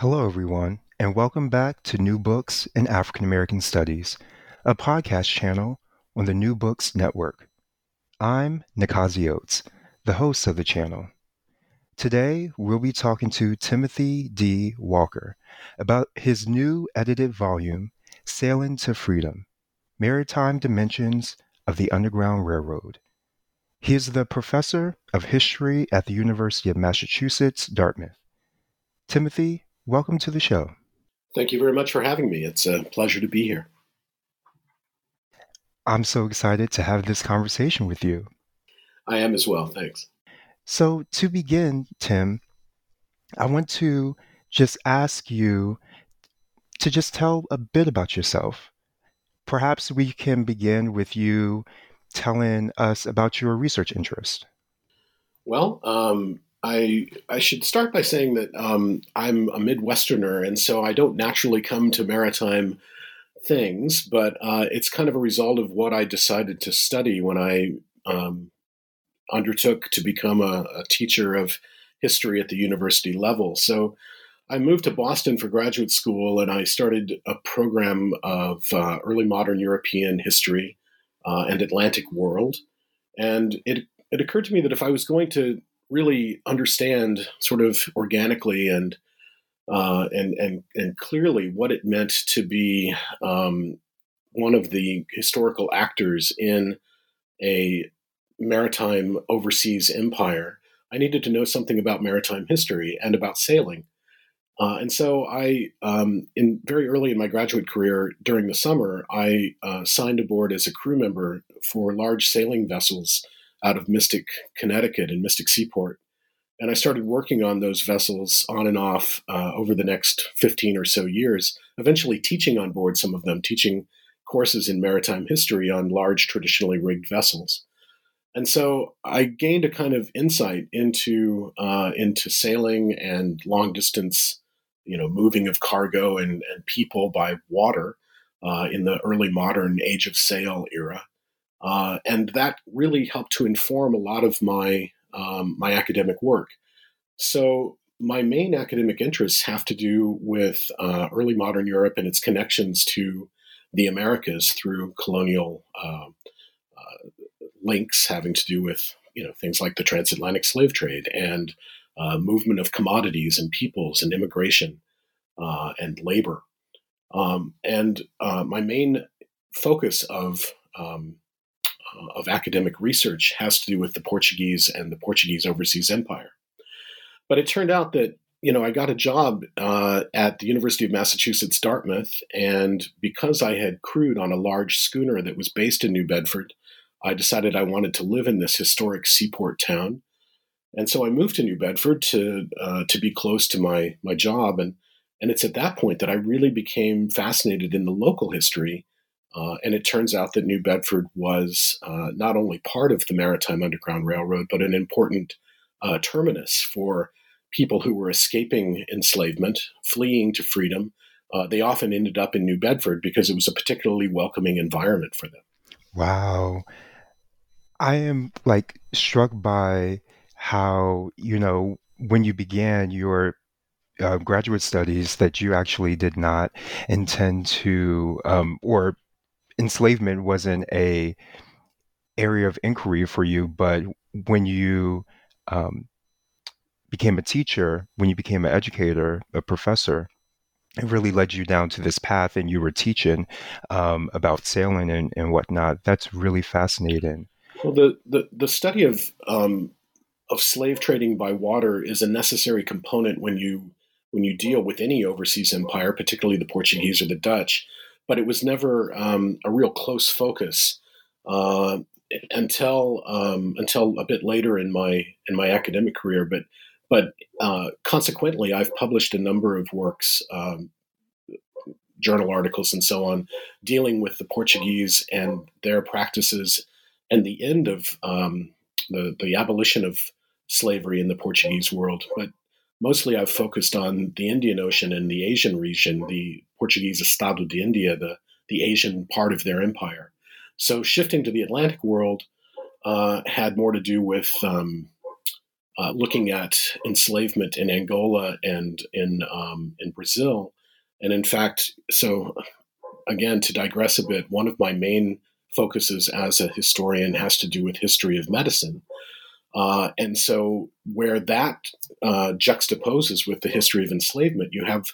Hello, everyone, and welcome back to New Books in African American Studies, a podcast channel on the New Books Network. I'm Nikazi Oates, the host of the channel. Today, we'll be talking to Timothy D. Walker about his new edited volume, Sailing to Freedom Maritime Dimensions of the Underground Railroad. He is the professor of history at the University of Massachusetts, Dartmouth. Timothy, welcome to the show. Thank you very much for having me. It's a pleasure to be here. I'm so excited to have this conversation with you. I am as well. Thanks. So, to begin, Tim, I want to just ask you to just tell a bit about yourself. Perhaps we can begin with you telling us about your research interest. Well, um, I I should start by saying that um, I'm a Midwesterner, and so I don't naturally come to maritime things, but uh, it's kind of a result of what I decided to study when I um, undertook to become a, a, teacher of history at the university level. So I moved to Boston for graduate school, and I started a program of uh, early modern European history uh, and Atlantic world, and it it occurred to me that if I was going to really understand sort of organically and uh, and and and clearly what it meant to be um, one of the historical actors in a maritime overseas empire. I needed to know something about maritime history and about sailing. Uh, and so I, um, in very early in my graduate career during the summer, I uh, signed aboard as a crew member for large sailing vessels out of Mystic, Connecticut, and Mystic Seaport. And I started working on those vessels on and off uh, over the next 15 or so years, eventually teaching on board some of them, teaching courses in maritime history on large traditionally rigged vessels. And so I gained a kind of insight into uh, into sailing and long distance, you know, moving of cargo and, and people by water uh, in the early modern age of sail era. Uh, and that really helped to inform a lot of my um, my academic work. So my main academic interests have to do with uh, early modern Europe and its connections to the Americas through colonial uh, uh, links having to do with you know things like the transatlantic slave trade and uh, movement of commodities and peoples and immigration uh, and labor. Um, and uh, my main focus of um, of academic research has to do with the Portuguese and the Portuguese overseas empire. But it turned out that you know I got a job uh, at the University of Massachusetts Dartmouth, and because I had crewed on a large schooner that was based in New Bedford, I decided I wanted to live in this historic seaport town, and so I moved to New Bedford to uh, to be close to my my job and. And it's at that point that I really became fascinated in the local history uh, and it turns out that New Bedford was uh, not only part of the Maritime Underground Railroad, but an important uh, terminus for people who were escaping enslavement, fleeing to freedom. Uh, they often ended up in New Bedford because it was a particularly welcoming environment for them. Wow. I am like struck by how, you know, when you began your uh, graduate studies that you actually did not intend to um, or enslavement wasn't a area of inquiry for you, but when you um, became a teacher, when you became an educator, a professor, it really led you down to this path and you were teaching um, about sailing and, and whatnot. That's really fascinating. Well, the, the, the study of, um, of slave trading by water is a necessary component when you, when you deal with any overseas empire, particularly the Portuguese or the Dutch. But it was never um, a real close focus uh, until um, until a bit later in my in my academic career. But but uh, consequently, I've published a number of works, um, journal articles, and so on, dealing with the Portuguese and their practices and the end of um, the, the abolition of slavery in the Portuguese world. But mostly I've focused on the Indian Ocean and the Asian region, the Portuguese Estado de India, the, the Asian part of their empire. So shifting to the Atlantic world uh, had more to do with um, uh, looking at enslavement in Angola and in um, in Brazil, and in fact, so again to digress a bit, one of my main focuses as a historian has to do with history of medicine, uh, and so where that uh, juxtaposes with the history of enslavement, you have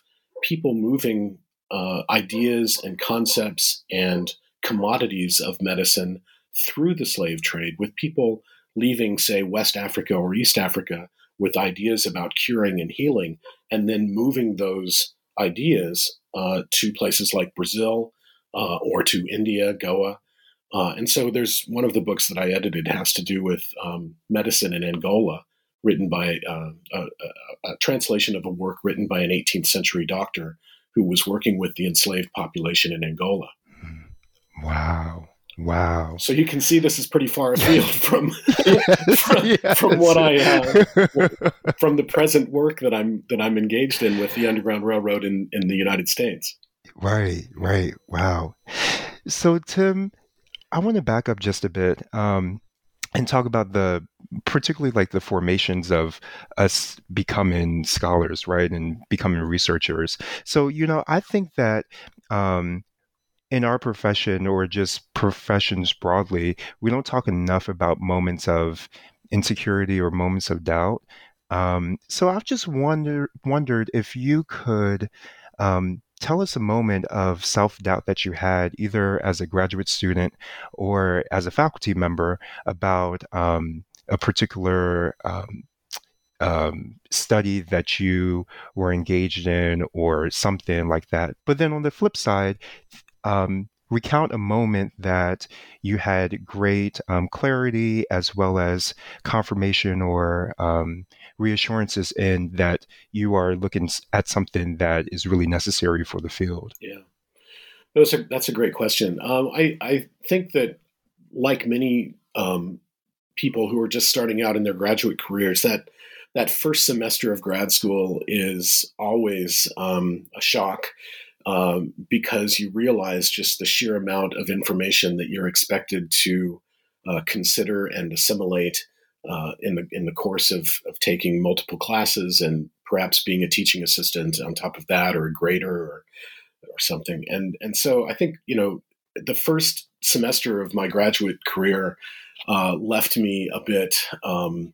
people moving uh, ideas and concepts and commodities of medicine through the slave trade with people leaving, say, West Africa or East Africa with ideas about curing and healing, and then moving those ideas uh, to places like Brazil uh, or to India, Goa. Uh, and so there's one of the books that I edited has to do with um, medicine in Angola, written by uh, a, a, translation of a work written by an 18th century doctor who was working with the enslaved population in Angola. Wow. Wow. So you can see this is pretty far afield from from, yes. from, what I uh, from the present work that I'm that I'm engaged in with the Underground Railroad in in the United States. Right, right. Wow. So Tim, I want to back up just a bit um, and talk about the particularly like the formations of us becoming scholars, right, and becoming researchers. So you know, I think that um, in our profession or just professions broadly, we don't talk enough about moments of insecurity or moments of doubt. Um, so I've just wonder, wondered if you could um, tell us a moment of self doubt that you had, either as a graduate student or as a faculty member, about um, a particular um, um, study that you were engaged in or something like that. But then on the flip side, um, recount a moment that you had great um, clarity as well as confirmation or um, reassurances in that you are looking at something that is really necessary for the field? Yeah, that's a, that's a great question. Um, I, I think that, like many um, people who are just starting out in their graduate careers, that that first semester of grad school is always um, a shock um, because you realize just the sheer amount of information that you're expected to uh, consider and assimilate uh, in the in the course of, of taking multiple classes and perhaps being a teaching assistant on top of that or a grader or or something. And and so I think you know the first semester of my graduate career uh, left me a bit um,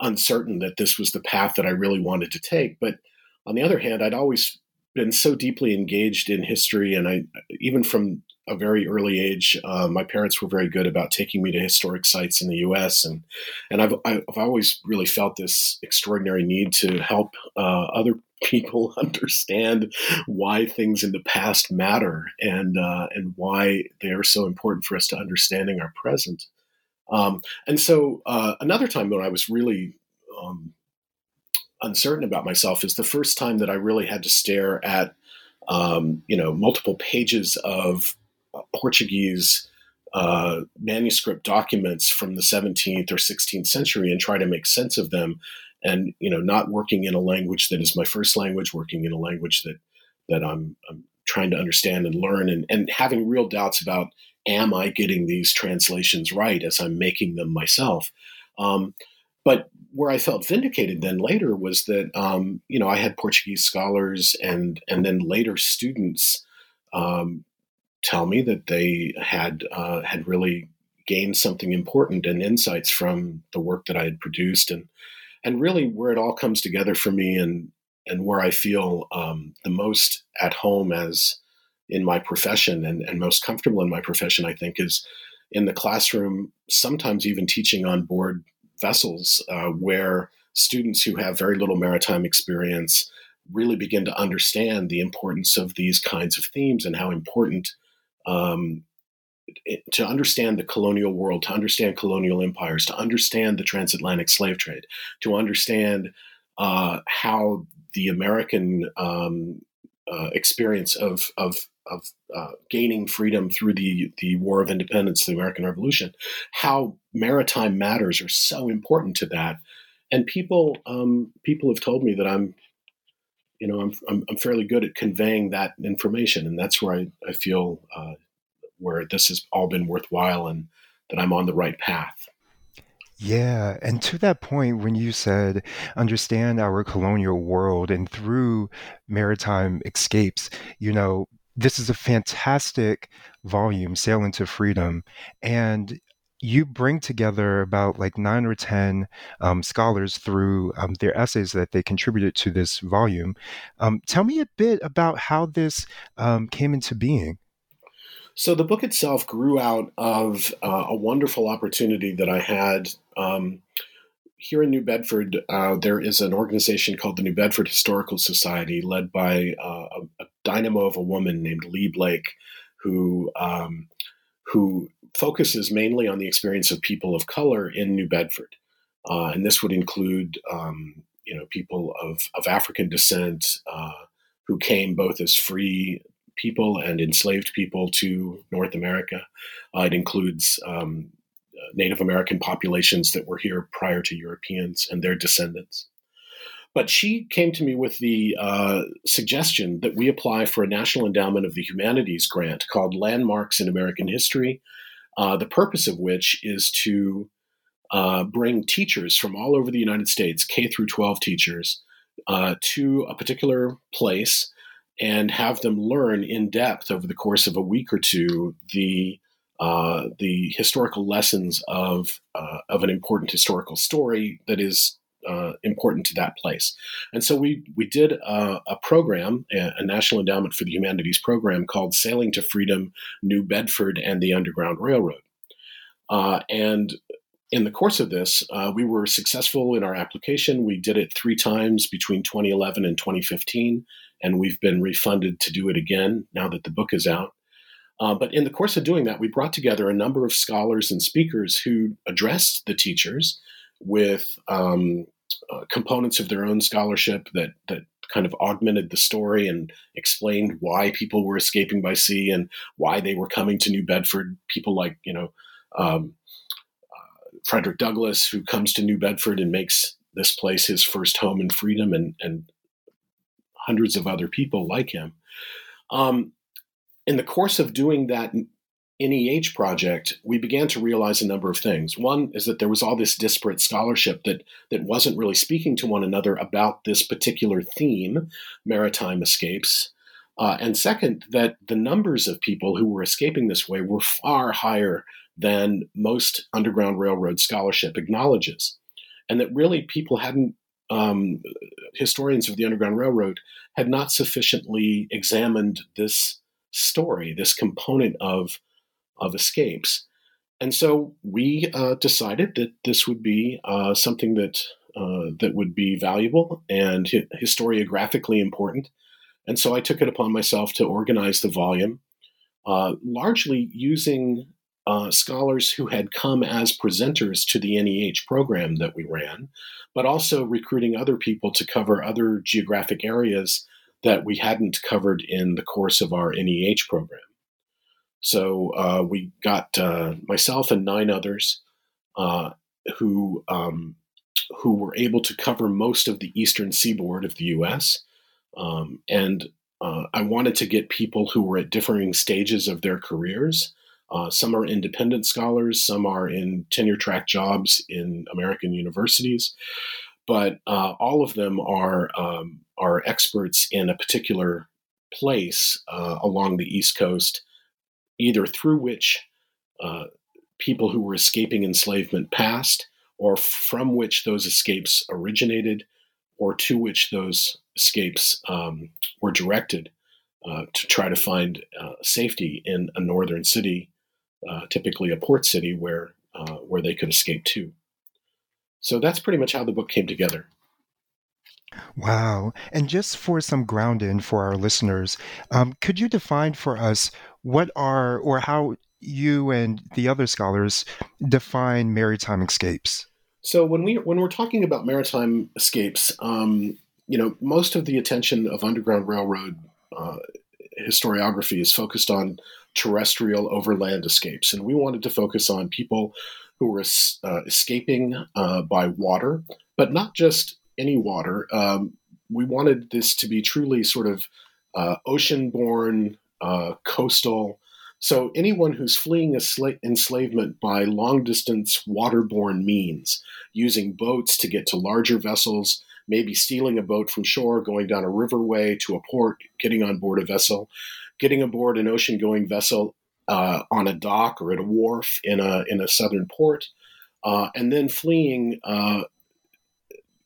uncertain that this was the path that I really wanted to take. But on the other hand I'd always been so deeply engaged in history, and I even from a very early age, uh, my parents were very good about taking me to historic sites in the U.S. and and I've I've always really felt this extraordinary need to help uh, other people understand why things in the past matter and uh, and why they are so important for us to understanding our present. Um, and so uh, another time when I was really um, uncertain about myself is the first time that I really had to stare at, um, you know, multiple pages of uh, Portuguese uh, manuscript documents from the 17th or 16th century and try to make sense of them. And you know, not working in a language that is my first language, working in a language that that I'm, I'm trying to understand and learn, and, and having real doubts about am I getting these translations right as I'm making them myself. Um, but where I felt vindicated then later was that um, you know I had Portuguese scholars and and then later students um, tell me that they had uh, had really gained something important and insights from the work that I had produced and and really where it all comes together for me and and where I feel um, the most at home as in my profession and, and most comfortable in my profession, I think, is in the classroom, sometimes even teaching on board vessels uh, where students who have very little maritime experience really begin to understand the importance of these kinds of themes and how important um, to understand the colonial world, to understand colonial empires, to understand the transatlantic slave trade, to understand uh, how the American um, uh, experience of of of uh, gaining freedom through the the War of Independence, the American Revolution, how maritime matters are so important to that, and people um, people have told me that I'm, you know, I'm, I'm, I'm fairly good at conveying that information, and that's where I I feel uh, where this has all been worthwhile and that I'm on the right path. Yeah, and to that point, when you said understand our colonial world and through maritime escapes, you know, this is a fantastic volume, Sailing to Freedom. And you bring together about like nine or 10 um, scholars through um, their essays that they contributed to this volume. Um, tell me a bit about how this um, came into being. So, the book itself grew out of uh, a wonderful opportunity that I had um, here in New Bedford, uh, there is an organization called the New Bedford Historical Society, led by uh, a, a, dynamo of a woman named Lee Blake, who um, who focuses mainly on the experience of people of color in New Bedford, uh, and this would include um, you know people of of African descent uh, who came both as free people and enslaved people to North America. Uh, it includes um, Native American populations that were here prior to Europeans and their descendants. But she came to me with the uh, suggestion that we apply for a National Endowment of the Humanities grant called Landmarks in American History, uh, the purpose of which is to uh, bring teachers from all over the United States, K through 12 teachers, uh, to a particular place and have them learn in depth over the course of a week or two the uh, the historical lessons of uh, of an important historical story that is uh, important to that place. And so we we did a, a program, a, a, National Endowment for the Humanities program called Sailing to Freedom: New Bedford and the Underground Railroad. Uh, and in the course of this, uh, we were successful in our application. We did it three times between 2011 and 2015, and we've been refunded to do it again now that the book is out. Uh, but in the course of doing that, we brought together a number of scholars and speakers who addressed the teachers with um, uh, components of their own scholarship that that kind of augmented the story and explained why people were escaping by sea and why they were coming to New Bedford. People like you know um, uh, Frederick Douglass, who comes to New Bedford and makes this place his first home in freedom, and and hundreds of other people like him. Um, in the course of doing that NEH project, we began to realize a number of things. One is that there was all this disparate scholarship that that wasn't really speaking to one another about this particular theme, maritime escapes. Uh, and second, that the numbers of people who were escaping this way were far higher than most Underground Railroad scholarship acknowledges. And that really people hadn't, um, historians of the Underground Railroad had not sufficiently examined this story, this component of of escapes. And so we uh, decided that this would be uh, something that uh, that would be valuable and hi- historiographically important. And so I took it upon myself to organize the volume, uh, largely using uh, scholars who had come as presenters to the NEH program that we ran, but also recruiting other people to cover other geographic areas that we hadn't covered in the course of our NEH program. So uh, we got uh, myself and nine others uh, who um, who were able to cover most of the eastern seaboard of the U.S. Um, and uh, I wanted to get people who were at differing stages of their careers. Uh, some are independent scholars, some are in tenure track jobs in American universities, but uh, all of them are um, are experts in a particular place uh, along the East Coast, either through which uh, people who were escaping enslavement passed, or from which those escapes originated, or to which those escapes um, were directed uh, to try to find uh, safety in a northern city, uh, typically a port city where uh, where they could escape to. So that's pretty much how the book came together. Wow. And just for some grounding for our listeners, um, could you define for us what are or how you and the other scholars define maritime escapes? So when we when we're talking about maritime escapes, um, you know, most of the attention of Underground Railroad uh, historiography is focused on terrestrial overland escapes, and we wanted to focus on people who were uh, escaping uh, by water, but not just any water. Um, we wanted this to be truly sort of uh, ocean born, uh, coastal. So anyone who's fleeing sla- enslavement by long-distance waterborne means, using boats to get to larger vessels, maybe stealing a boat from shore, going down a riverway to a port, getting on board a vessel, getting aboard an ocean-going vessel uh, on a dock or at a wharf in a in a southern port, uh, and then fleeing uh,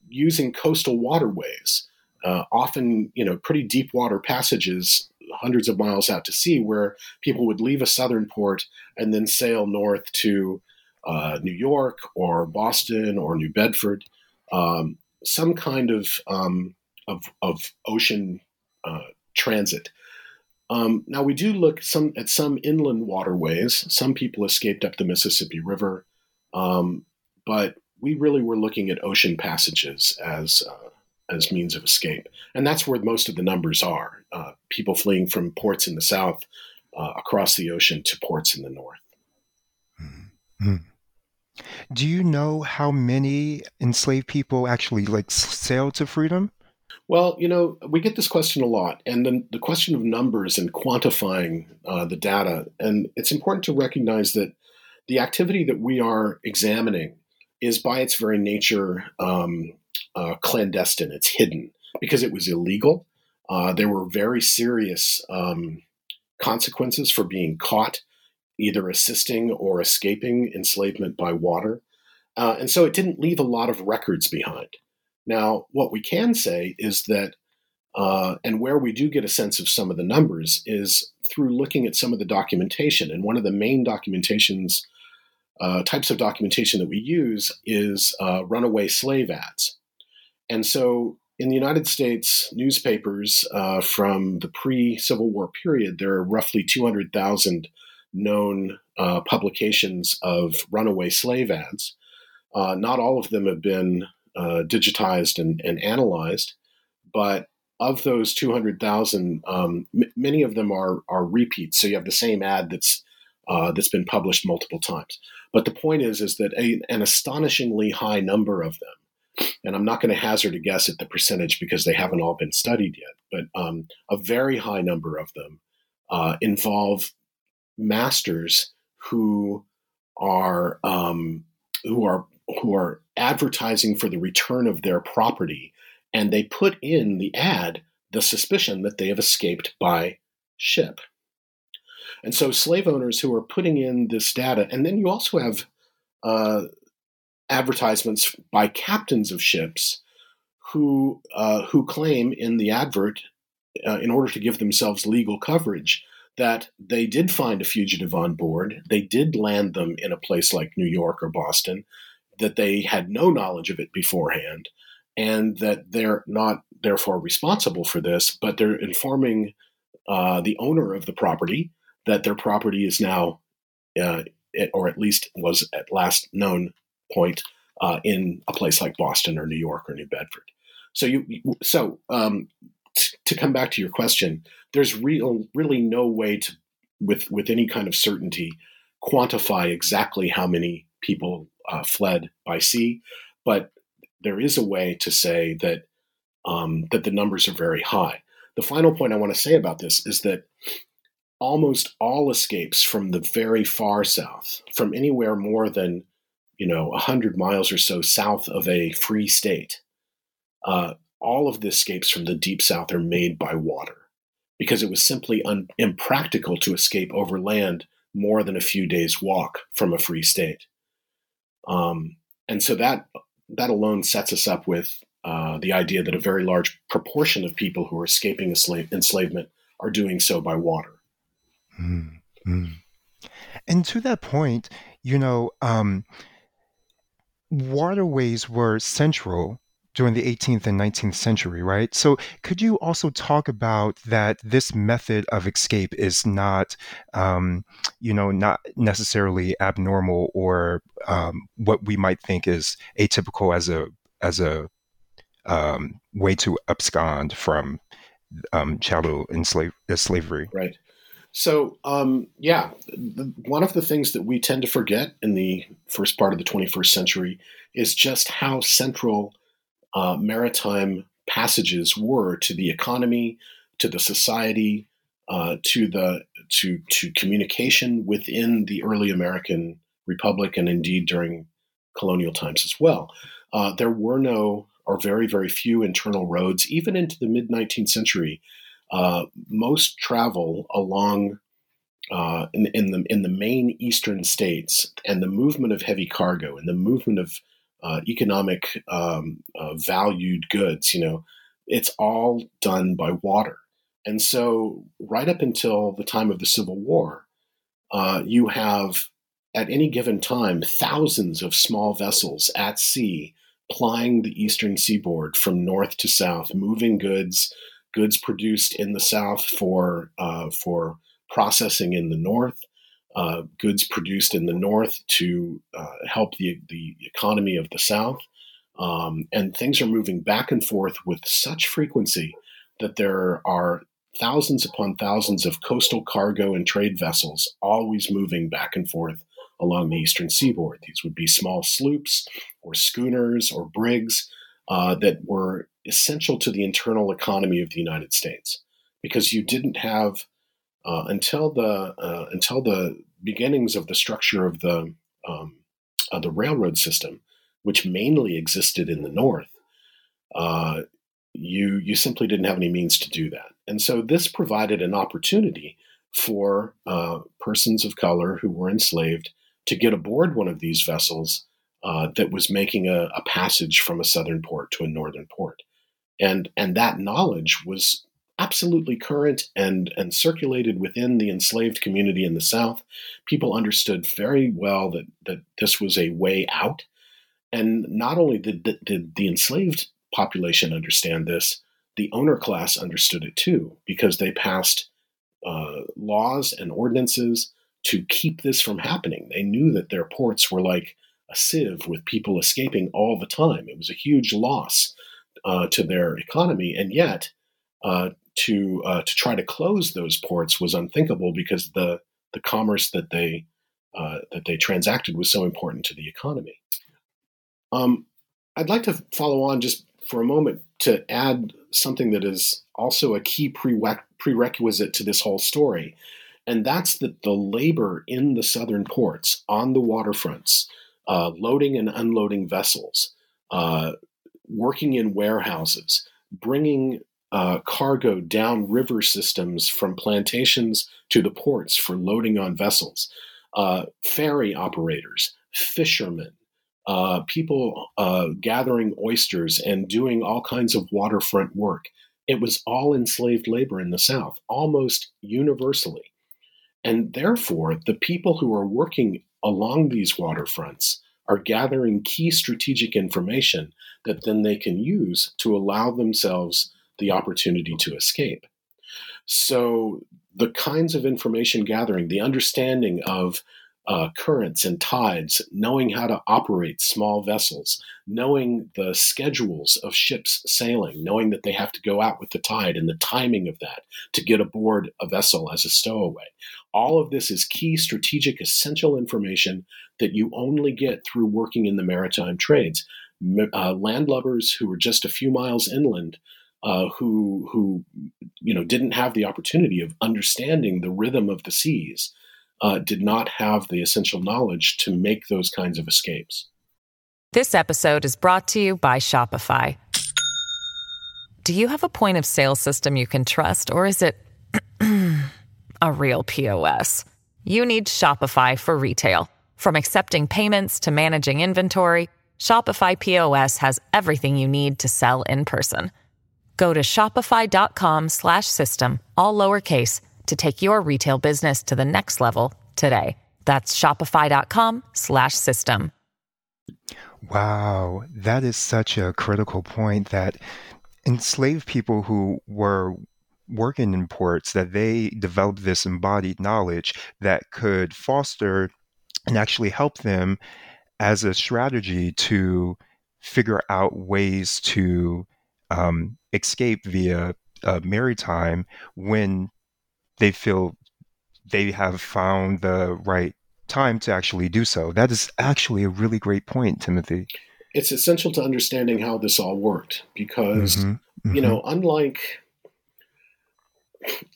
using coastal waterways, uh, often you know pretty deep water passages, hundreds of miles out to sea, where people would leave a southern port and then sail north to uh, New York or Boston or New Bedford, um, some kind of um, of, of, ocean uh, transit. Um, now we do look some at some inland waterways. Some people escaped up the Mississippi River, um, but we really were looking at ocean passages as uh, as means of escape, and that's where most of the numbers are. Uh, people fleeing from ports in the south uh, across the ocean to ports in the north. Mm-hmm. Do you know how many enslaved people actually like sailed to freedom? Well, you know, we get this question a lot, and then the question of numbers and quantifying uh, the data. And it's important to recognize that the activity that we are examining is by its very nature um, uh, clandestine. It's hidden because it was illegal. Uh, there were very serious um, consequences for being caught, either assisting or escaping enslavement by water. Uh, and so it didn't leave a lot of records behind. Now, what we can say is that, uh, and where we do get a sense of some of the numbers is through looking at some of the documentation. And one of the main documentations uh, types of documentation that we use is uh, runaway slave ads. And so in the United States newspapers uh, from the pre Civil War period, there are roughly 200,000 known uh, publications of runaway slave ads. Uh, not all of them have been uh, digitized and, and, analyzed, but of those 200,000, um, m- many of them are, are repeats. So you have the same ad that's uh, that's been published multiple times. But the point is, is that a, an astonishingly high number of them, and I'm not going to hazard a guess at the percentage because they haven't all been studied yet, but um, a very high number of them uh, involve masters who are um, who are who are advertising for the return of their property, and they put in the ad the suspicion that they have escaped by ship. And so slave owners who are putting in this data, and then you also have uh, advertisements by captains of ships who uh, who claim in the advert, uh, in order to give themselves legal coverage, that they did find a fugitive on board, they did land them in a place like New York or Boston, that they had no knowledge of it beforehand, and that they're not therefore responsible for this, but they're informing uh, the owner of the property that their property is now, uh, or at least was at last known point, uh, in a place like Boston or New York or New Bedford. So you, so um, t- to come back to your question, there's real, really no way to, with with any kind of certainty, quantify exactly how many people uh, fled by sea, but there is a way to say that um, that the numbers are very high. The final point I want to say about this is that almost all escapes from the very far south, from anywhere more than you know 100 miles or so south of a free state, uh, all of the escapes from the deep south are made by water because it was simply un- impractical to escape over land more than a few days' walk from a free state. Um, and so that that alone sets us up with uh, the idea that a very large proportion of people who are escaping enslavement are doing so by water. Mm-hmm. And to that point, you know, um, waterways were central during the 18th and 19th century, right? So, could you also talk about that this method of escape is not, um, you know, not necessarily abnormal or um, what we might think is atypical as a as a um, way to abscond from um, chattel enslave- slavery. Right. So, um, yeah, the, one of the things that we tend to forget in the first part of the 21st century is just how central uh, maritime passages were to the economy, to the society, uh, to the to to communication within the early American Republic, and indeed during colonial times as well. Uh, there were no or very very few internal roads, even into the mid 19th century uh, most travel along uh, in, in, the in the main eastern states, and the movement of heavy cargo and the movement of uh, economic um, uh, valued goods, you know, it's all done by water. And so, right up until the time of the Civil War, uh, you have at any given time thousands of small vessels at sea plying the eastern seaboard from north to south, moving goods, goods produced in the South for uh, for processing in the North, uh, goods produced in the North to uh, help the the economy of the South, um, and things are moving back and forth with such frequency that there are thousands upon thousands of coastal cargo and trade vessels always moving back and forth along the eastern seaboard. These would be small sloops or schooners or brigs uh, that were essential to the internal economy of the United States because you didn't have uh, until the uh, until the beginnings of the structure of the um, the railroad system, which mainly existed in the North. Uh, you you simply didn't have any means to do that, and so this provided an opportunity for uh, persons of color who were enslaved to get aboard one of these vessels uh, that was making a, a, passage from a southern port to a northern port and and that knowledge was absolutely current and and circulated within the enslaved community in the South. People understood very well that that this was a way out, and not only did, did, did the enslaved population understand this, the owner class understood it too because they passed uh, laws and ordinances to keep this from happening. They knew that their ports were like a sieve with people escaping all the time. It was a huge loss uh, to their economy, and yet uh, to uh, to try to close those ports was unthinkable because the the commerce that they uh, that they transacted was so important to the economy. Um, I'd like to follow on just for a moment to add something that is also a key prerequisite to this whole story, and that's that the labor in the southern ports on the waterfronts, uh, loading and unloading vessels, uh, working in warehouses, bringing uh, cargo down river systems from plantations to the ports for loading on vessels, uh, ferry operators, fishermen, uh, people uh, gathering oysters and doing all kinds of waterfront work. It was all enslaved labor in the South, almost universally. And therefore, the people who are working along these waterfronts are gathering key strategic information that then they can use to allow themselves the opportunity to escape. So, the kinds of information gathering, the understanding of uh, currents and tides, knowing how to operate small vessels, knowing the schedules of ships sailing, knowing that they have to go out with the tide and the timing of that to get aboard a vessel as a stowaway. All of this is key strategic, essential information that you only get through working in the maritime trades. Uh, landlubbers who were just a few miles inland uh, who who you know didn't have the opportunity of understanding the rhythm of the seas uh, did not have the essential knowledge to make those kinds of escapes. This episode is brought to you by Shopify. Do you have a point of sale system you can trust, or is it a real POS? You need Shopify for retail, from accepting payments to managing inventory. Shopify POS has everything you need to sell in person. Go to shopify.com slash system, all lowercase to take your retail business to the next level today. That's shopify.com slash system. Wow, that is such a critical point that enslaved people who were working in ports that they developed this embodied knowledge that could foster and actually help them as a strategy to figure out ways to um, escape via uh, maritime when they feel they have found the right time to actually do so. That is actually a really great point, Timothy. It's essential to understanding how this all worked because, mm-hmm, mm-hmm. you know, unlike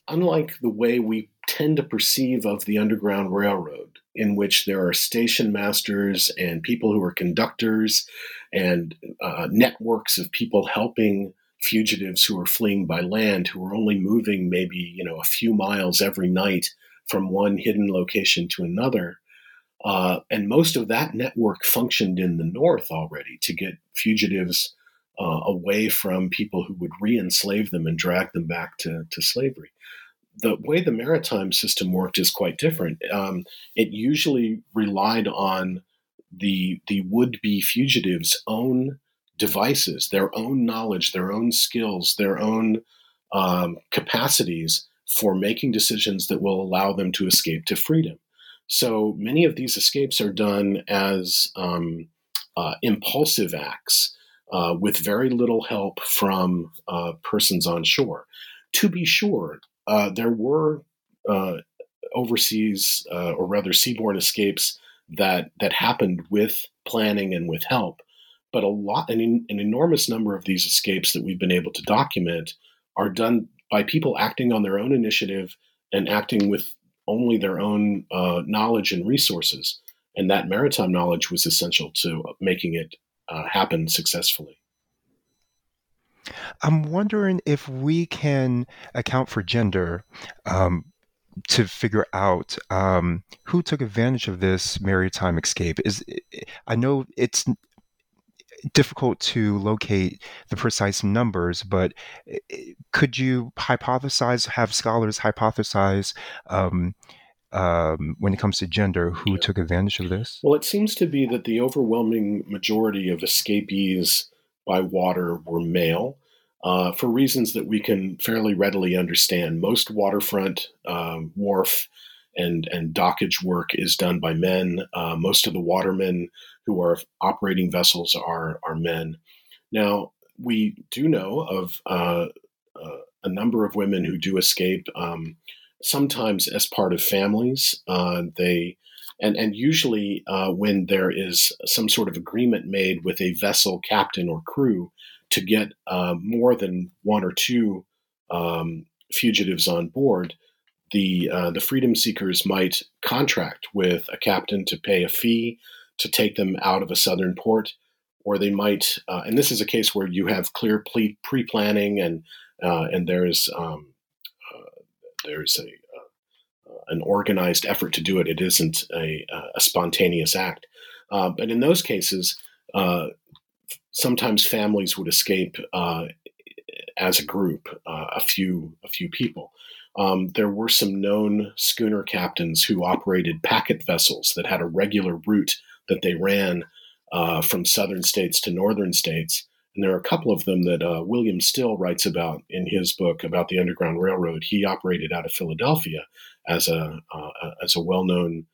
unlike the way we tend to perceive of the Underground Railroad, in which there are station masters and people who are conductors and uh, networks of people helping fugitives who are fleeing by land who are only moving maybe you know a few miles every night from one hidden location to another. Uh, and most of that network functioned in the north already to get fugitives uh, away from people who would re-enslave them and drag them back to, to slavery the way the maritime system worked is quite different. Um, it usually relied on the the would be fugitives' own devices, their own knowledge, their own skills, their own um, capacities for making decisions that will allow them to escape to freedom. So many of these escapes are done as um, uh, impulsive acts uh, with very little help from uh, persons on shore. To be sure, uh, there were uh, overseas uh, or rather seaborne escapes that that happened with planning and with help. But a lot, an, an enormous number of these escapes that we've been able to document are done by people acting on their own initiative and acting with only their own uh, knowledge and resources. And that maritime knowledge was essential to making it uh, happen successfully. I'm wondering if we can account for gender um, to figure out um, who took advantage of this maritime escape. Is I know it's difficult to locate the precise numbers, but could you hypothesize, have scholars hypothesize um, um, when it comes to gender, who yeah. took advantage of this? Well, it seems to be that the overwhelming majority of escapees by water were male. Uh, for reasons that we can fairly readily understand. Most waterfront um, wharf and, and dockage work is done by men. Uh, most of the watermen who are operating vessels are, are men. Now, we do know of uh, uh a number of women who do escape, um, sometimes as part of families. Uh, they and, and usually uh, when there is some sort of agreement made with a vessel captain or crew to get uh, more than one or two um, fugitives on board, the uh, the freedom seekers might contract with a captain to pay a fee to take them out of a southern port, or they might. Uh, and this is a case where you have clear pre planning and uh, and there's um, uh, there's a an organized effort to do it. It isn't a, a spontaneous act. Uh, but in those cases, uh, sometimes families would escape uh, as a group, uh, a few a few people. Um, there were some known schooner captains who operated packet vessels that had a regular route that they ran uh, from southern states to northern states. And there are a couple of them that uh, William Still writes about in his book about the Underground Railroad. He operated out of Philadelphia as a uh, as a well known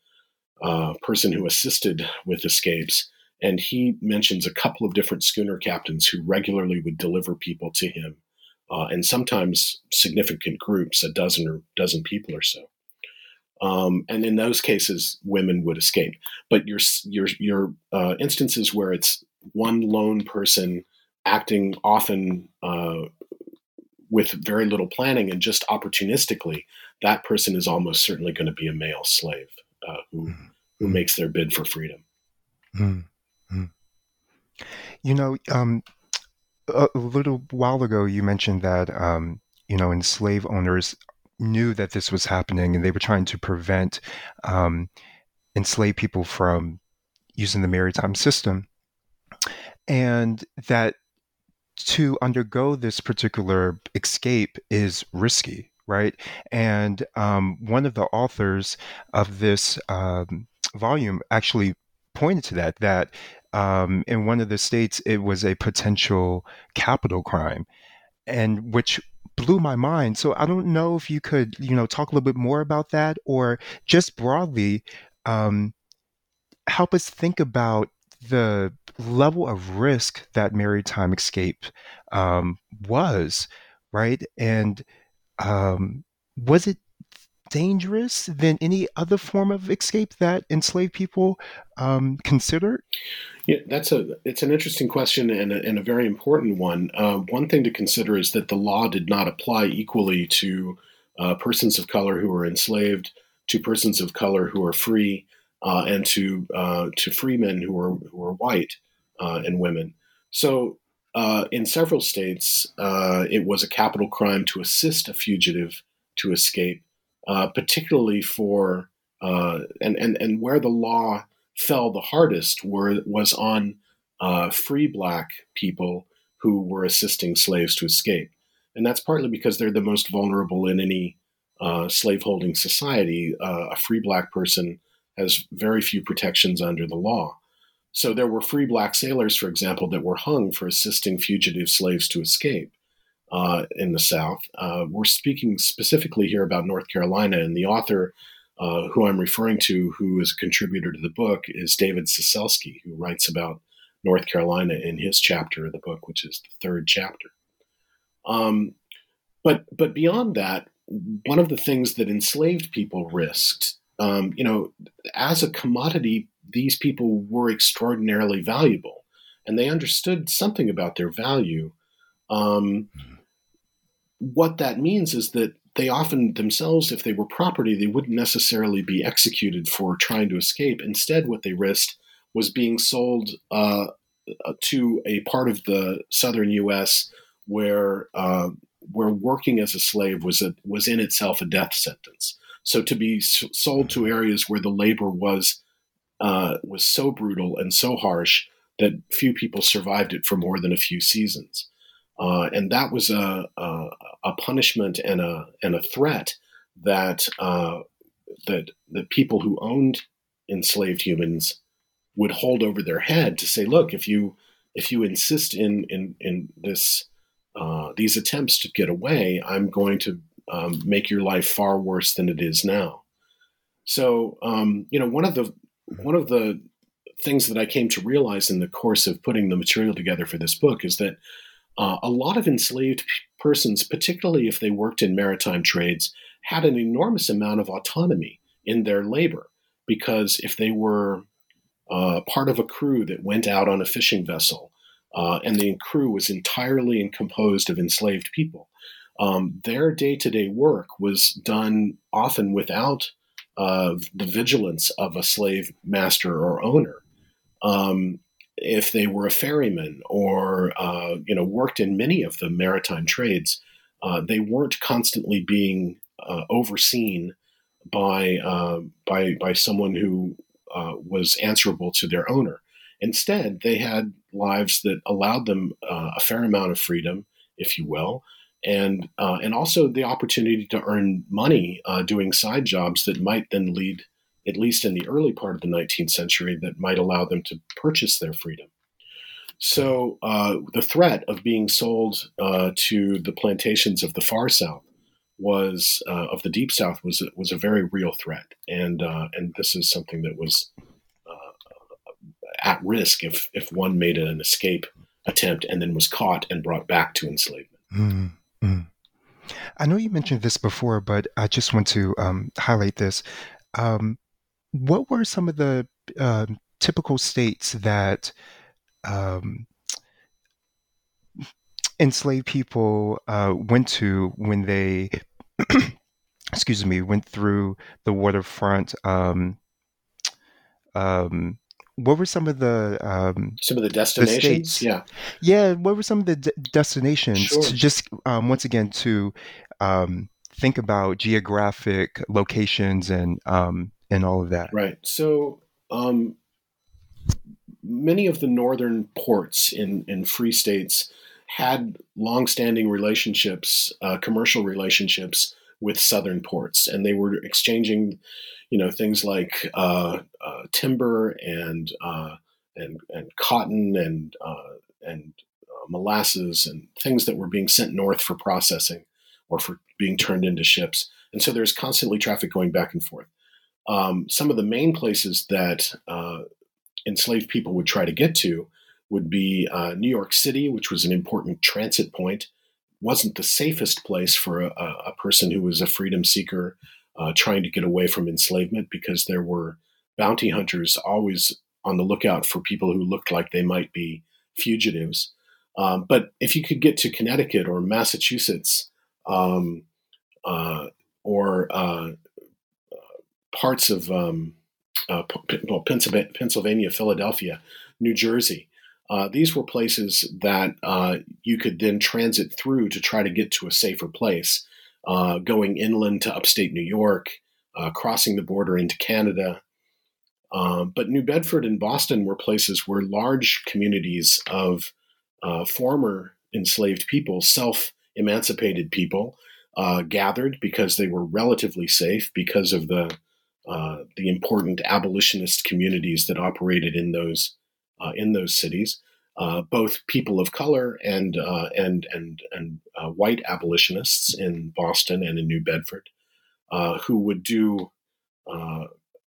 uh, person who assisted with escapes. And he mentions a couple of different schooner captains who regularly would deliver people to him, uh, and sometimes significant groups, a dozen or dozen people or so. Um, and in those cases, women would escape. But your your your uh, instances where it's one lone person acting often uh, with very little planning and just opportunistically, that person is almost certainly going to be a male slave uh, who mm-hmm. who makes their bid for freedom. Mm-hmm. You know, um, a little while ago, you mentioned that um, you know, and slave owners knew that this was happening, and they were trying to prevent um, enslaved people from using the maritime system. and that to undergo this particular escape is risky, right? And um, one of the authors of this um, volume actually pointed to that, that um, in one of the states it was a potential capital crime, and which blew my mind. So I don't know if you could, you know, talk a little bit more about that, or just broadly um, help us think about the level of risk that maritime escape um, was, right? And um, was it dangerous than any other form of escape that enslaved people um, considered? Yeah, that's a it's an interesting question and a, and a very important one. Uh, one thing to consider is that the law did not apply equally to uh, persons of color who were enslaved, to persons of color who are free, uh, and to uh, to freemen who were who were white uh, and women. So. Uh, in several states, it was a capital crime to assist a fugitive to escape, uh, particularly for uh, and and and where the law fell the hardest were was on uh, free black people who were assisting slaves to escape, and that's partly because they're the most vulnerable in any uh, slaveholding society. Uh, a free black person has very few protections under the law. So there were free black sailors, for example, that were hung for assisting fugitive slaves to escape uh, in the South. Uh, we're speaking specifically here about North Carolina, and the author uh, who I'm referring to, who is a contributor to the book, is David Cecelski, who writes about North Carolina in his chapter of the book, which is the third chapter. Um, but but beyond that, one of the things that enslaved people risked, um, you know, as a commodity, these people were extraordinarily valuable, and they understood something about their value. Um, what that means is that they often themselves, if they were property, they wouldn't necessarily be executed for trying to escape. Instead, what they risked was being sold uh, uh to a part of the southern U.S. where uh, where working as a slave was a, was in itself a death sentence. So to be sold to areas where the labor was uh, was so brutal and so harsh that few people survived it for more than a few seasons. Uh, and that was a, a, a, punishment and a and a threat that uh, that the people who owned enslaved humans would hold over their head to say, look, if you if you insist in in in this uh, these attempts to get away, I'm going to um, make your life far worse than it is now. So um, you know one of the one of the things that I came to realize in the course of putting the material together for this book is that uh, a lot of enslaved persons, particularly if they worked in maritime trades, had an enormous amount of autonomy in their labor because if they were uh, part of a crew that went out on a fishing vessel uh, and the crew was entirely composed of enslaved people, um, their day to day work was done often without uh, the vigilance of a slave master or owner. Um, if they were a ferryman or uh, you know worked in many of the maritime trades, uh, they weren't constantly being uh, overseen by uh, by by someone who uh, was answerable to their owner. Instead, they had lives that allowed them a fair amount of freedom, if you will, and and also the opportunity to earn money doing side jobs that might then lead at least in the early part of the 19th century, that might allow them to purchase their freedom. So uh, the threat of being sold uh, to the plantations of the far south was uh, of the deep south was was a very real threat, and uh, and this is something that was uh, at risk if if one made an escape attempt and then was caught and brought back to enslavement. Mm-hmm. I know you mentioned this before, but I just want to um, highlight this. Um, what were some of the uh, typical states that um, enslaved people uh, went to when they, excuse me, went through the waterfront? Um, um, what were some of the um, some of the destinations? The yeah, yeah. What were some of the de- destinations? Sure. To just um, once again to um, think about geographic locations and um, and all of that. Right. So, um, many of the northern ports in, in free states had long-standing relationships, uh, commercial relationships with southern ports, and they were exchanging, you know, things like uh, uh, timber and uh, and and cotton and uh, and uh, molasses and things that were being sent north for processing or for being turned into ships. And so there's constantly traffic going back and forth. Um, some of the main places that enslaved people would try to get to would be uh, New York City, which was an important transit point. wasn't the safest place for a, a person who was a freedom seeker uh, trying to get away from enslavement because there were bounty hunters always on the lookout for people who looked like they might be fugitives. Um, but if you could get to Connecticut or Massachusetts um, uh, or uh, parts of um, uh, well, Pennsylvania, Philadelphia, New Jersey, uh, these were places that uh, you could then transit through to try to get to a safer place, uh, going inland to upstate New York, uh, crossing the border into Canada. Um, but New Bedford and Boston were places where large communities of uh, former enslaved people, self emancipated people, uh, gathered because they were relatively safe because of the the important abolitionist communities that operated in those uh, in those cities, uh, both people of color and uh, and and and uh, white abolitionists in Boston and in New Bedford, uh, who would do uh,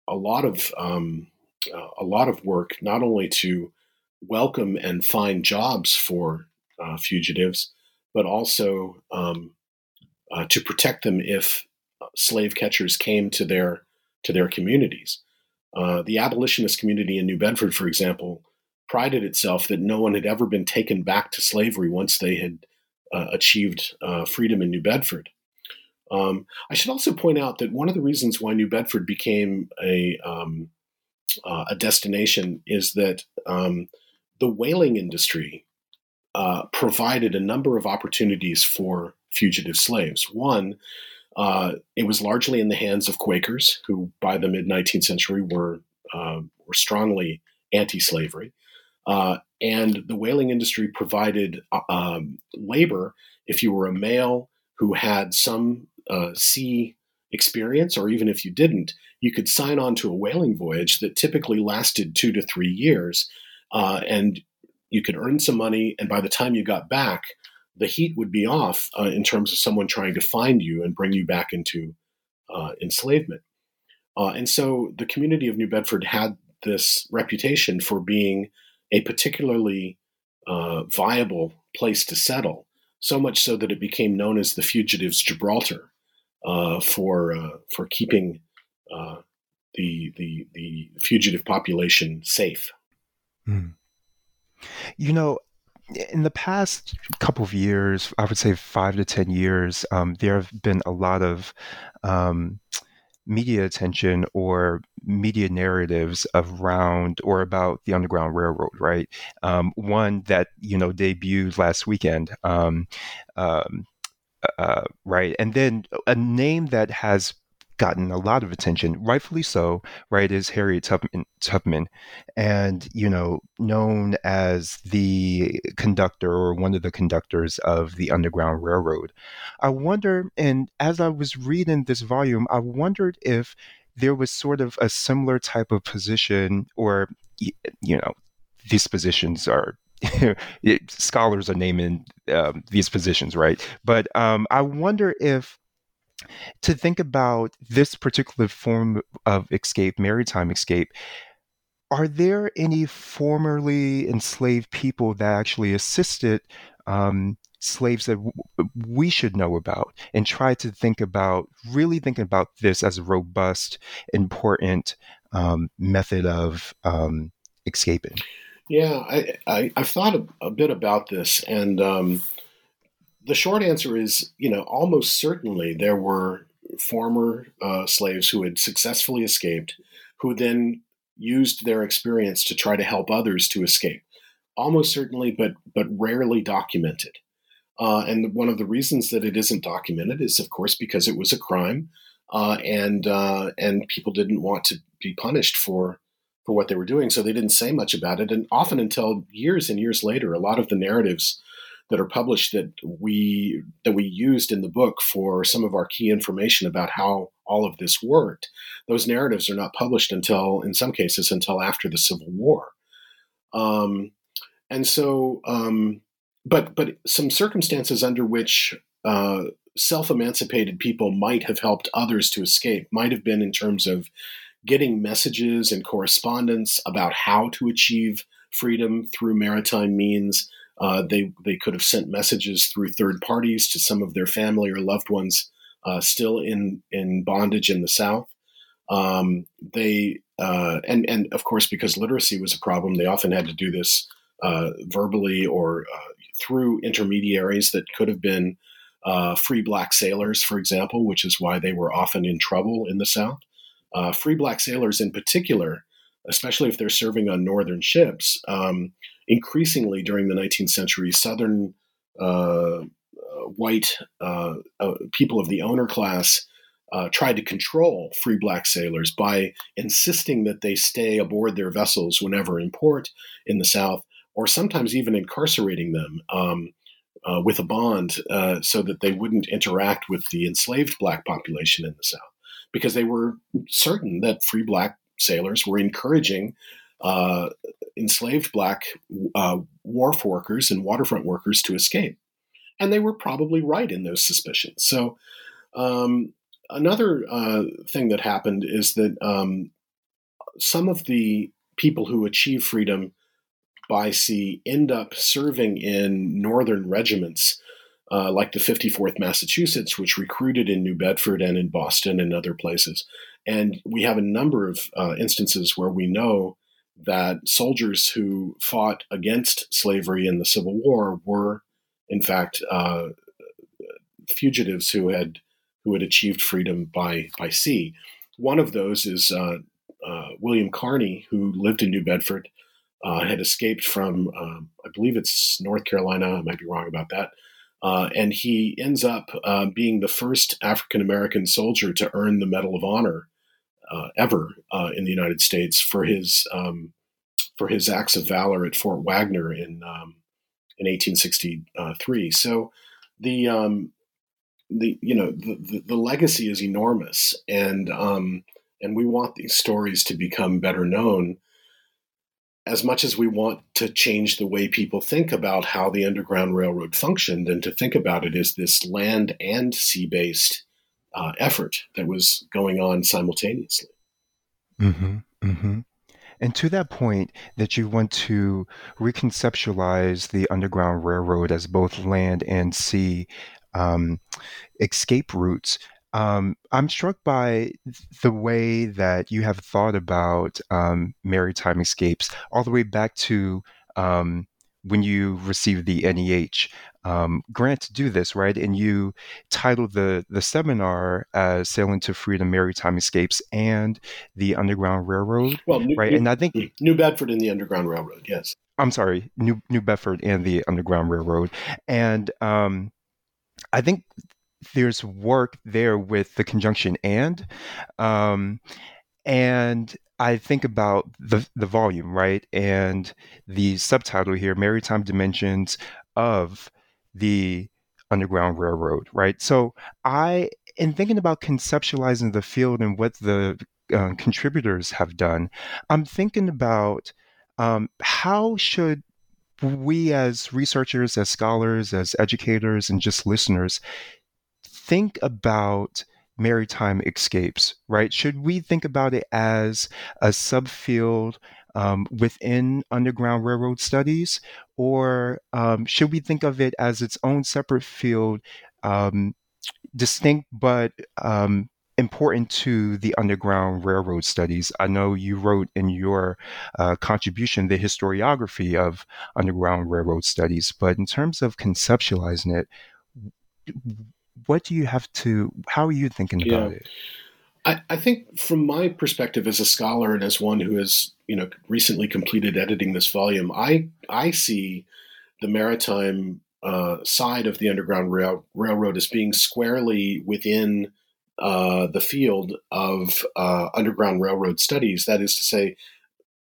a lot of um, a lot of work not only to welcome and find jobs for fugitives, but also um, to protect them if slave catchers came to their to their communities. the abolitionist community in New Bedford, for example, prided itself that no one had ever been taken back to slavery once they had uh, achieved uh, freedom in New Bedford. Um, I should also point out that one of the reasons why New Bedford became a um, uh, a destination is that um, the whaling industry uh, provided a number of opportunities for fugitive slaves. One, uh, it was largely in the hands of Quakers, who by the mid 19th century were uh, were strongly anti-slavery. Uh, and the whaling industry provided uh, um, labor if you were a male who had some uh, sea experience, or even if you didn't, you could sign on to a whaling voyage that typically lasted two to three years. Uh, and you could earn some money, and by the time you got back, the heat would be off uh, in terms of someone trying to find you and bring you back into uh, enslavement. and so the community of New Bedford had this reputation for being a particularly uh, viable place to settle, so much so that it became known as the fugitives' Gibraltar uh, for uh, for keeping uh, the, the the fugitive population safe. Mm. You know, in the past couple of years, I would say five to ten years, um, there have been a lot of um, media attention or media narratives around or about the Underground Railroad, right? Um, one that you know debuted last weekend, um, um, uh, right, and then a name that has gotten a lot of attention, rightfully so, right, is Harriet Tubman, Tubman, and, you know, known as the conductor or one of the conductors of the Underground Railroad. I wonder, and as I was reading this volume, I wondered if there was sort of a similar type of position, or, you know, these positions are scholars are naming um, these positions, right? But um, I wonder if to think about this particular form of escape, maritime escape, are there any formerly enslaved people that actually assisted um, slaves that w- we should know about and try to think about really thinking about this as a robust, important um, method of um, escaping? Yeah, I, I, have thought a, a, bit about this, and um, the short answer is, you know, almost certainly there were former uh, slaves who had successfully escaped, who then used their experience to try to help others to escape. Almost certainly, but but rarely documented. Uh, and one of the reasons that it isn't documented is, of course, because it was a crime, uh, and uh, and people didn't want to be punished for for what they were doing, so they didn't say much about it. And often until years and years later, a lot of the narratives that are published that we that we used in the book for some of our key information about how all of this worked, those narratives are not published until, in some cases, until after the Civil War. Um, and so, um, but but some circumstances under which uh, self-emancipated people might have helped others to escape might have been in terms of getting messages and correspondence about how to achieve freedom through maritime means. Uh, they they could have sent messages through third parties to some of their family or loved ones uh, still in in bondage in the South. Um, they uh, and and of course because literacy was a problem, they often had to do this uh, verbally or uh, through intermediaries that could have been uh, free black sailors, for example, which is why they were often in trouble in the South. Free black sailors, in particular, especially if they're serving on northern ships, um, increasingly during the 19th century, Southern uh, uh white uh, uh, people of the owner class tried to control free black sailors by insisting that they stay aboard their vessels whenever in port in the South, or sometimes even incarcerating them. Um, uh, with a bond uh, so that they wouldn't interact with the enslaved black population in the South because they were certain that free black sailors were encouraging uh, enslaved black uh, wharf workers and waterfront workers to escape. And they were probably right in those suspicions. So, um, another uh, thing that happened is that um, some of the people who achieve freedom by sea end up serving in northern regiments uh, like the 54th Massachusetts, which recruited in New Bedford and in Boston and other places. And we have a number of uh, instances where we know that soldiers who fought against slavery in the Civil War were, in fact, uh, fugitives who had who had achieved freedom by by sea. One of those is uh, uh, William Carney, who lived in New Bedford uh, had escaped from, um, I believe it's North Carolina. I might be wrong about that. Uh, and he ends up uh, being the first African American soldier to earn the Medal of Honor uh, ever uh, in the United States for his um, for his acts of valor at Fort Wagner in um, in 1863. So the um, the you know the, the, the, legacy is enormous, and um, and we want these stories to become better known as much as we want to change the way people think about how the Underground Railroad functioned and to think about it as this land and sea based uh, effort that was going on simultaneously. Mm-hmm, mm-hmm. And to that point, that you want to reconceptualize the Underground Railroad as both land and sea um, escape routes. Um, I'm struck by the way that you have thought about um, maritime escapes all the way back to um, when you receive the NEH um, grant to do this, right? And you titled the the seminar as "Sailing to Freedom: Maritime Escapes and the Underground Railroad." Well, New, right, New, and I think New Bedford and the Underground Railroad. Yes, I'm sorry, New New Bedford and the Underground Railroad, and um, I think there's work there with the conjunction and um, and I think about the the volume, right? And the subtitle here, Maritime Dimensions of the Underground Railroad, right? So I in thinking about conceptualizing the field and what the uh, contributors have done, I'm thinking about um, how should we as researchers, as scholars, as educators, and just listeners think about maritime escapes, right? Should we think about it as a subfield um, within Underground Railroad Studies, or um, should we think of it as its own separate field, um, distinct but um, important to the Underground Railroad Studies? I know you wrote in your uh, contribution the historiography of Underground Railroad Studies, but in terms of conceptualizing it, what do you have to how are you thinking yeah. about it? I, I, think from my perspective as a scholar and as one who has you know recently completed editing this volume i i see the maritime uh, side of the underground rail, railroad as being squarely within uh, the field of uh, underground railroad studies. That is to say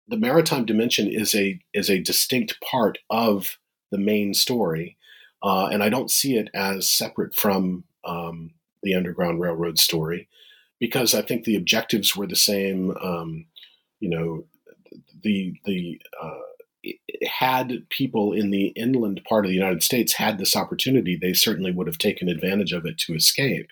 the maritime dimension is a is a distinct part of the main story, uh, and I don't see it as separate from um, the Underground Railroad story because I think the objectives were the same. Um, you know, the the uh, had people in the inland part of the United States had this opportunity, they certainly would have taken advantage of it to escape,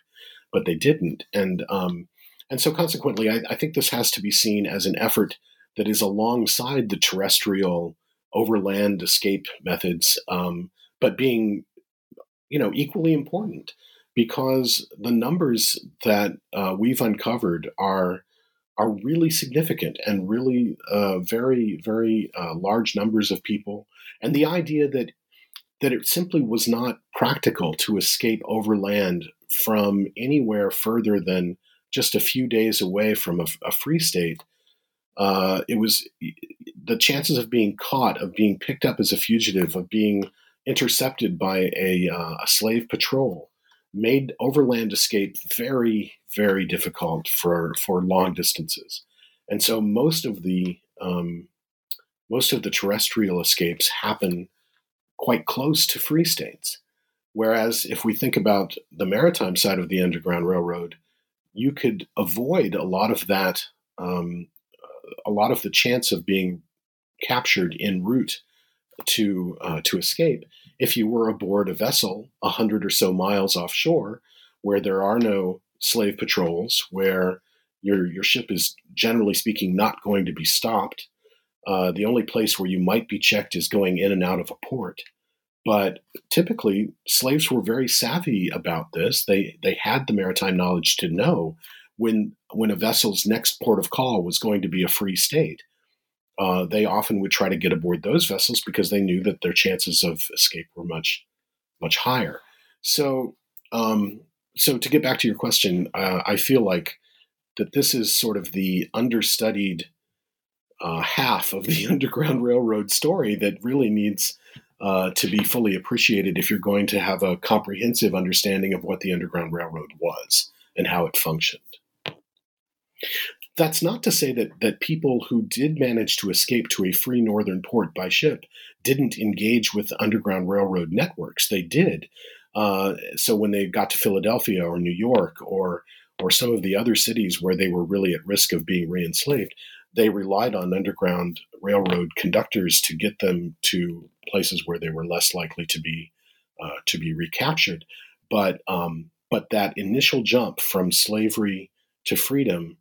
but they didn't, and um, and so consequently, I, I think this has to be seen as an effort that is alongside the terrestrial overland escape methods, um, but being, you know, equally important because the numbers that uh, we've uncovered are are really significant and really uh, very very uh, large numbers of people, and the idea that that it simply was not practical to escape overland from anywhere further than just a few days away from a, a free state uh, it was the chances of being caught, of being picked up as a fugitive, of being intercepted by a, uh, a slave patrol, made overland escape very, very difficult for for long distances. And so most of the um, most of the terrestrial escapes happen quite close to free states. Whereas if we think about the maritime side of the Underground Railroad, you could avoid a lot of that um, a lot of the chance of being captured en route to uh, to escape if you were aboard a vessel a hundred or so miles offshore, where there are no slave patrols, where your your ship is generally speaking not going to be stopped. Uh, the only place where you might be checked is going in and out of a port. But typically, slaves were very savvy about this. They they had the maritime knowledge to know when when a vessel's next port of call was going to be a free state. Uh, they often would try to get aboard those vessels because they knew that their chances of escape were much much higher. So, um, so to get back to your question, uh, I feel like that this is sort of the understudied uh, half of the Underground Railroad story that really needs uh, to be fully appreciated if you're going to have a comprehensive understanding of what the Underground Railroad was and how it functioned. That's not to say that, that people who did manage to escape to a free northern port by ship didn't engage with Underground Railroad networks. They did. Uh, so when they got to Philadelphia or New York or or some of the other cities where they were really at risk of being re-enslaved, they relied on Underground Railroad conductors to get them to places where they were less likely to be uh, to be recaptured. But um, but that initial jump from slavery to freedom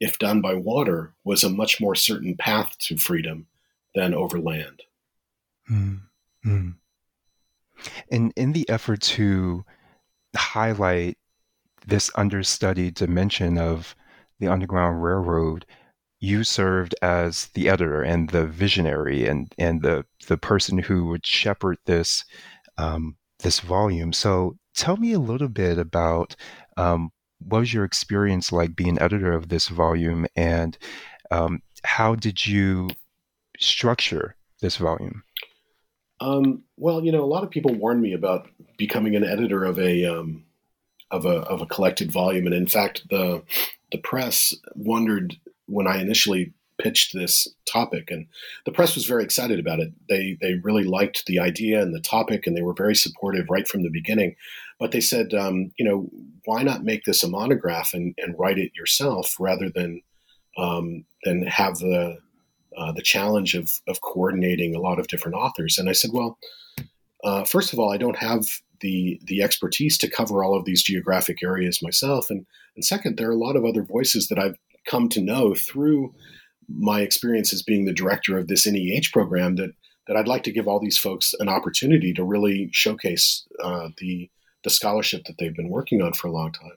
if done by water, was a much more certain path to freedom than over land. Mm-hmm. And in the effort to highlight this understudied dimension of the Underground Railroad, you served as the editor and the visionary and, and the, the person who would shepherd this um, this volume. So tell me a little bit about um, what was your experience like being editor of this volume, and um, how did you structure this volume? Um, well, you know, a lot of people warned me about becoming an editor of a um, of a of a collected volume, and in fact, the the press wondered when I initially pitched this topic, and the press was very excited about it. They they really liked the idea and the topic, and they were very supportive right from the beginning. But they said, um, you know, why not make this a monograph and, and write it yourself rather than um, than have the uh, the challenge of of coordinating a lot of different authors? And I said, well, uh, first of all, I don't have the the expertise to cover all of these geographic areas myself, and and second, there are a lot of other voices that I've come to know through my experience as being the director of this NEH program that that I'd like to give all these folks an opportunity to really showcase uh, the the scholarship that they've been working on for a long time.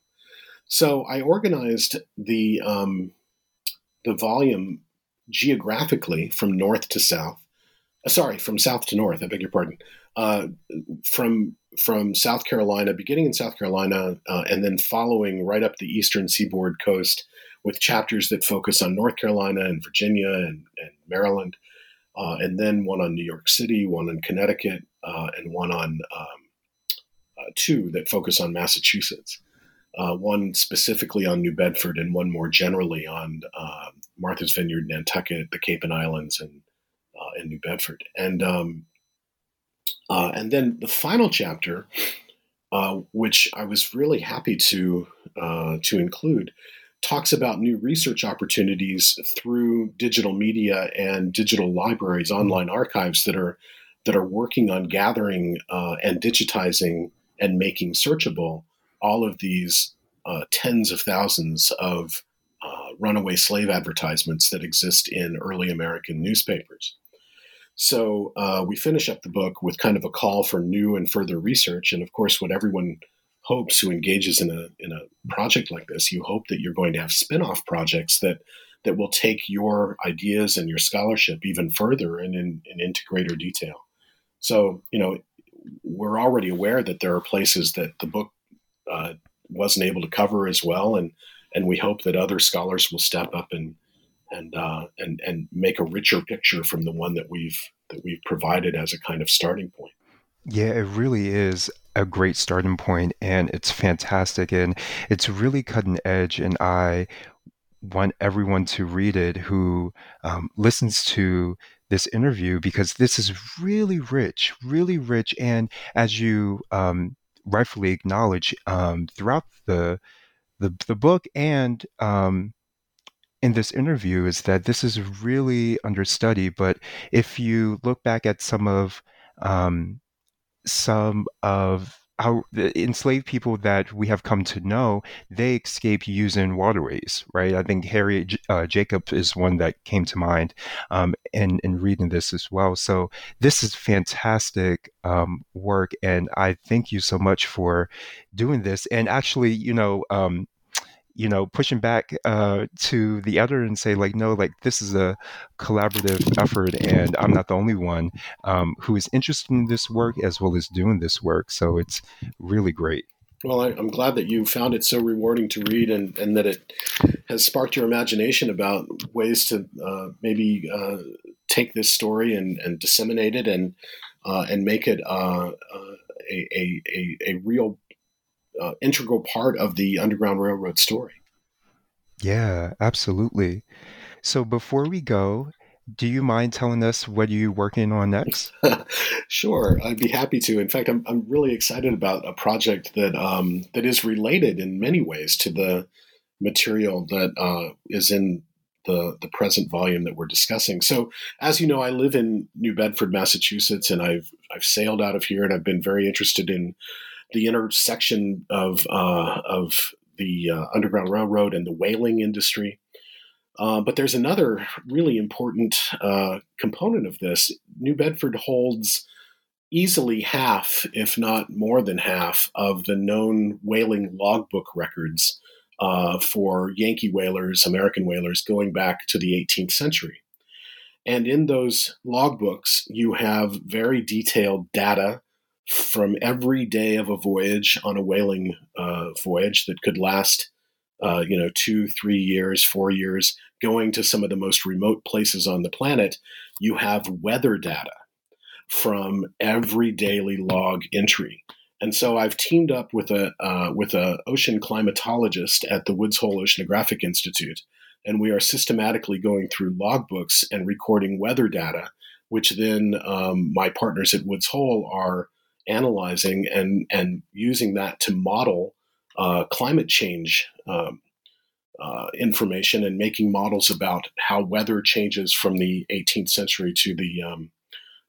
So I organized the um, the volume geographically from north to south. Uh, sorry, from south to north. I beg your pardon. Uh, from from South Carolina, beginning in South Carolina, uh, and then following right up the eastern seaboard coast with chapters that focus on North Carolina and Virginia and, and Maryland, uh, and then one on New York City, one on Connecticut, uh, and one on um, two that focus on Massachusetts. Uh, one specifically on New Bedford, and one more generally on uh, Martha's Vineyard, Nantucket, the Cape and Islands, and uh, and New Bedford. And um, uh, and then the final chapter, uh, which I was really happy to uh, to include, talks about new research opportunities through digital media and digital libraries, online archives that are that are working on gathering uh, and digitizing and making searchable all of these uh, tens of thousands of uh, runaway slave advertisements that exist in early American newspapers. So uh, we finish up the book with kind of a call for new and further research, and of course, what everyone hopes who engages in a in a project like this, you hope that you're going to have spin-off projects that that will take your ideas and your scholarship even further and in, and into greater detail. So, you know, we're already aware that there are places that the book uh, wasn't able to cover as well, and and we hope that other scholars will step up and and uh, and and make a richer picture from the one that we've that we've provided as a kind of starting point. Yeah, it really is a great starting point and it's fantastic and it's really cutting edge and I want everyone to read it who um, listens to this interview because this is really rich, really rich. And as you um, rightfully acknowledge um, throughout the, the, the book and um, in this interview, is that this is really understudy. But if you look back at some of um, some of how the enslaved people that we have come to know, they escape using waterways, right? I think Harry uh, Jacob is one that came to mind um, in, in reading this as well. So this is fantastic um, work, and I thank you so much for doing this. And actually, you know, um, you know pushing back uh, to the other and say like no like this is a collaborative effort and i'm not the only one um, who is interested in this work as well as doing this work. So it's really great. Well I, am glad that you found it so rewarding to read and, and that it has sparked your imagination about ways to uh, maybe uh, take this story and, and disseminate it and uh, and make it uh, uh, a, a, a, a real uh, integral part of the Underground Railroad story. Yeah, absolutely. So before we go, do you mind telling us what you're working on next? sure, I'd be happy to. In fact, I'm, I'm really excited about a project that um, that is related in many ways to the material that uh, is in the the present volume that we're discussing. So, as you know, I live in New Bedford, Massachusetts, and I've I've sailed out of here, and I've been very interested in the intersection of uh, of the uh, Underground Railroad and the whaling industry. Uh, but there's another really important uh, component of this. New Bedford holds easily half, if not more than half, of the known whaling logbook records uh, for Yankee whalers, American whalers, going back to the 18th century. And in those logbooks, you have very detailed data from every day of a voyage on a whaling uh, voyage that could last, uh, you know, two, three years, four years, going to some of the most remote places on the planet, you have weather data from every daily log entry. And so I've teamed up with a uh, with a ocean climatologist at the Woods Hole Oceanographic Institute, and we are systematically going through logbooks and recording weather data, which then um, my partners at Woods Hole are analyzing and and using that to model uh, climate change um, uh, information and making models about how weather changes from the 18th century to the um,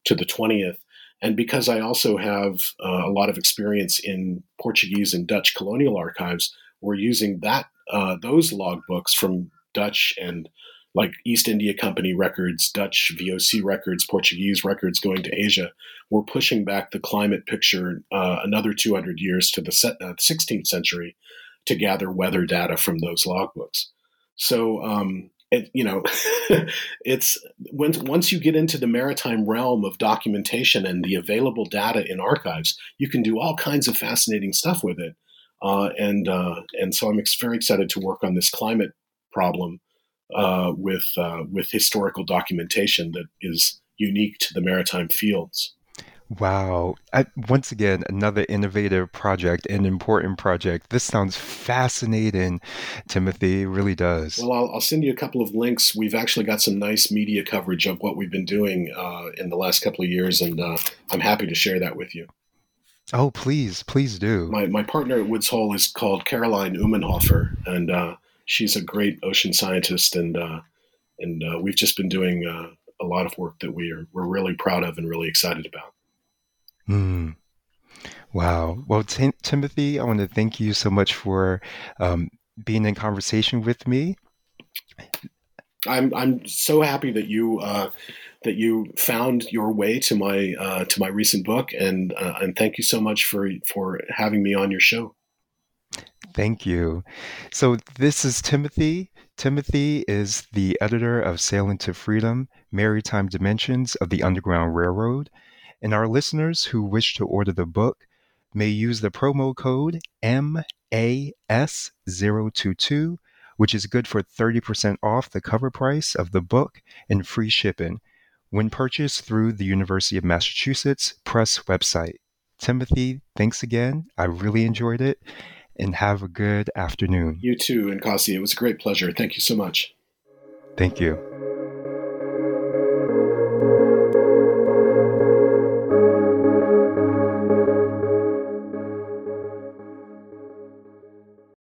to the 20th. And because I also have uh, a lot of experience in Portuguese and Dutch colonial archives, we're using that uh, those logbooks from Dutch and like East India Company records, Dutch VOC records, Portuguese records going to Asia, were pushing back the climate picture uh, another 200 years to the 16th uh, century to gather weather data from those logbooks. So, um, it, you know, it's once once you get into the maritime realm of documentation and the available data in archives, you can do all kinds of fascinating stuff with it. Uh, and uh, and so I'm ex- very excited to work on this climate problem uh, with uh, with historical documentation that is unique to the maritime fields. Wow. I, once again, another innovative project, an important project. This sounds fascinating, Timothy. It really does. Well, I'll, I'll, send you a couple of links. We've actually got some nice media coverage of what we've been doing uh, in the last couple of years, and uh, I'm happy to share that with you. Oh, please, please do. My, my partner at Woods Hole is called Caroline Ummenhofer, and uh, she's a great ocean scientist, and uh, and uh, we've just been doing uh, a lot of work that we are we're really proud of and really excited about. Hmm. Wow. Well, Tim- Timothy, I want to thank you so much for um, being in conversation with me. I'm I'm so happy that you uh, that you found your way to my uh, to my recent book, and uh, and thank you so much for for having me on your show. Thank you. So this is Timothy. Timothy is the editor of Sailing to Freedom: Maritime Dimensions of the Underground Railroad. And our listeners who wish to order the book may use the promo code MAS022, which is good for 30% off the cover price of the book and free shipping when purchased through the University of Massachusetts Press website. Timothy, thanks again. I really enjoyed it and have a good afternoon. You too, and Nkasi. It was a great pleasure. Thank you so much. Thank you.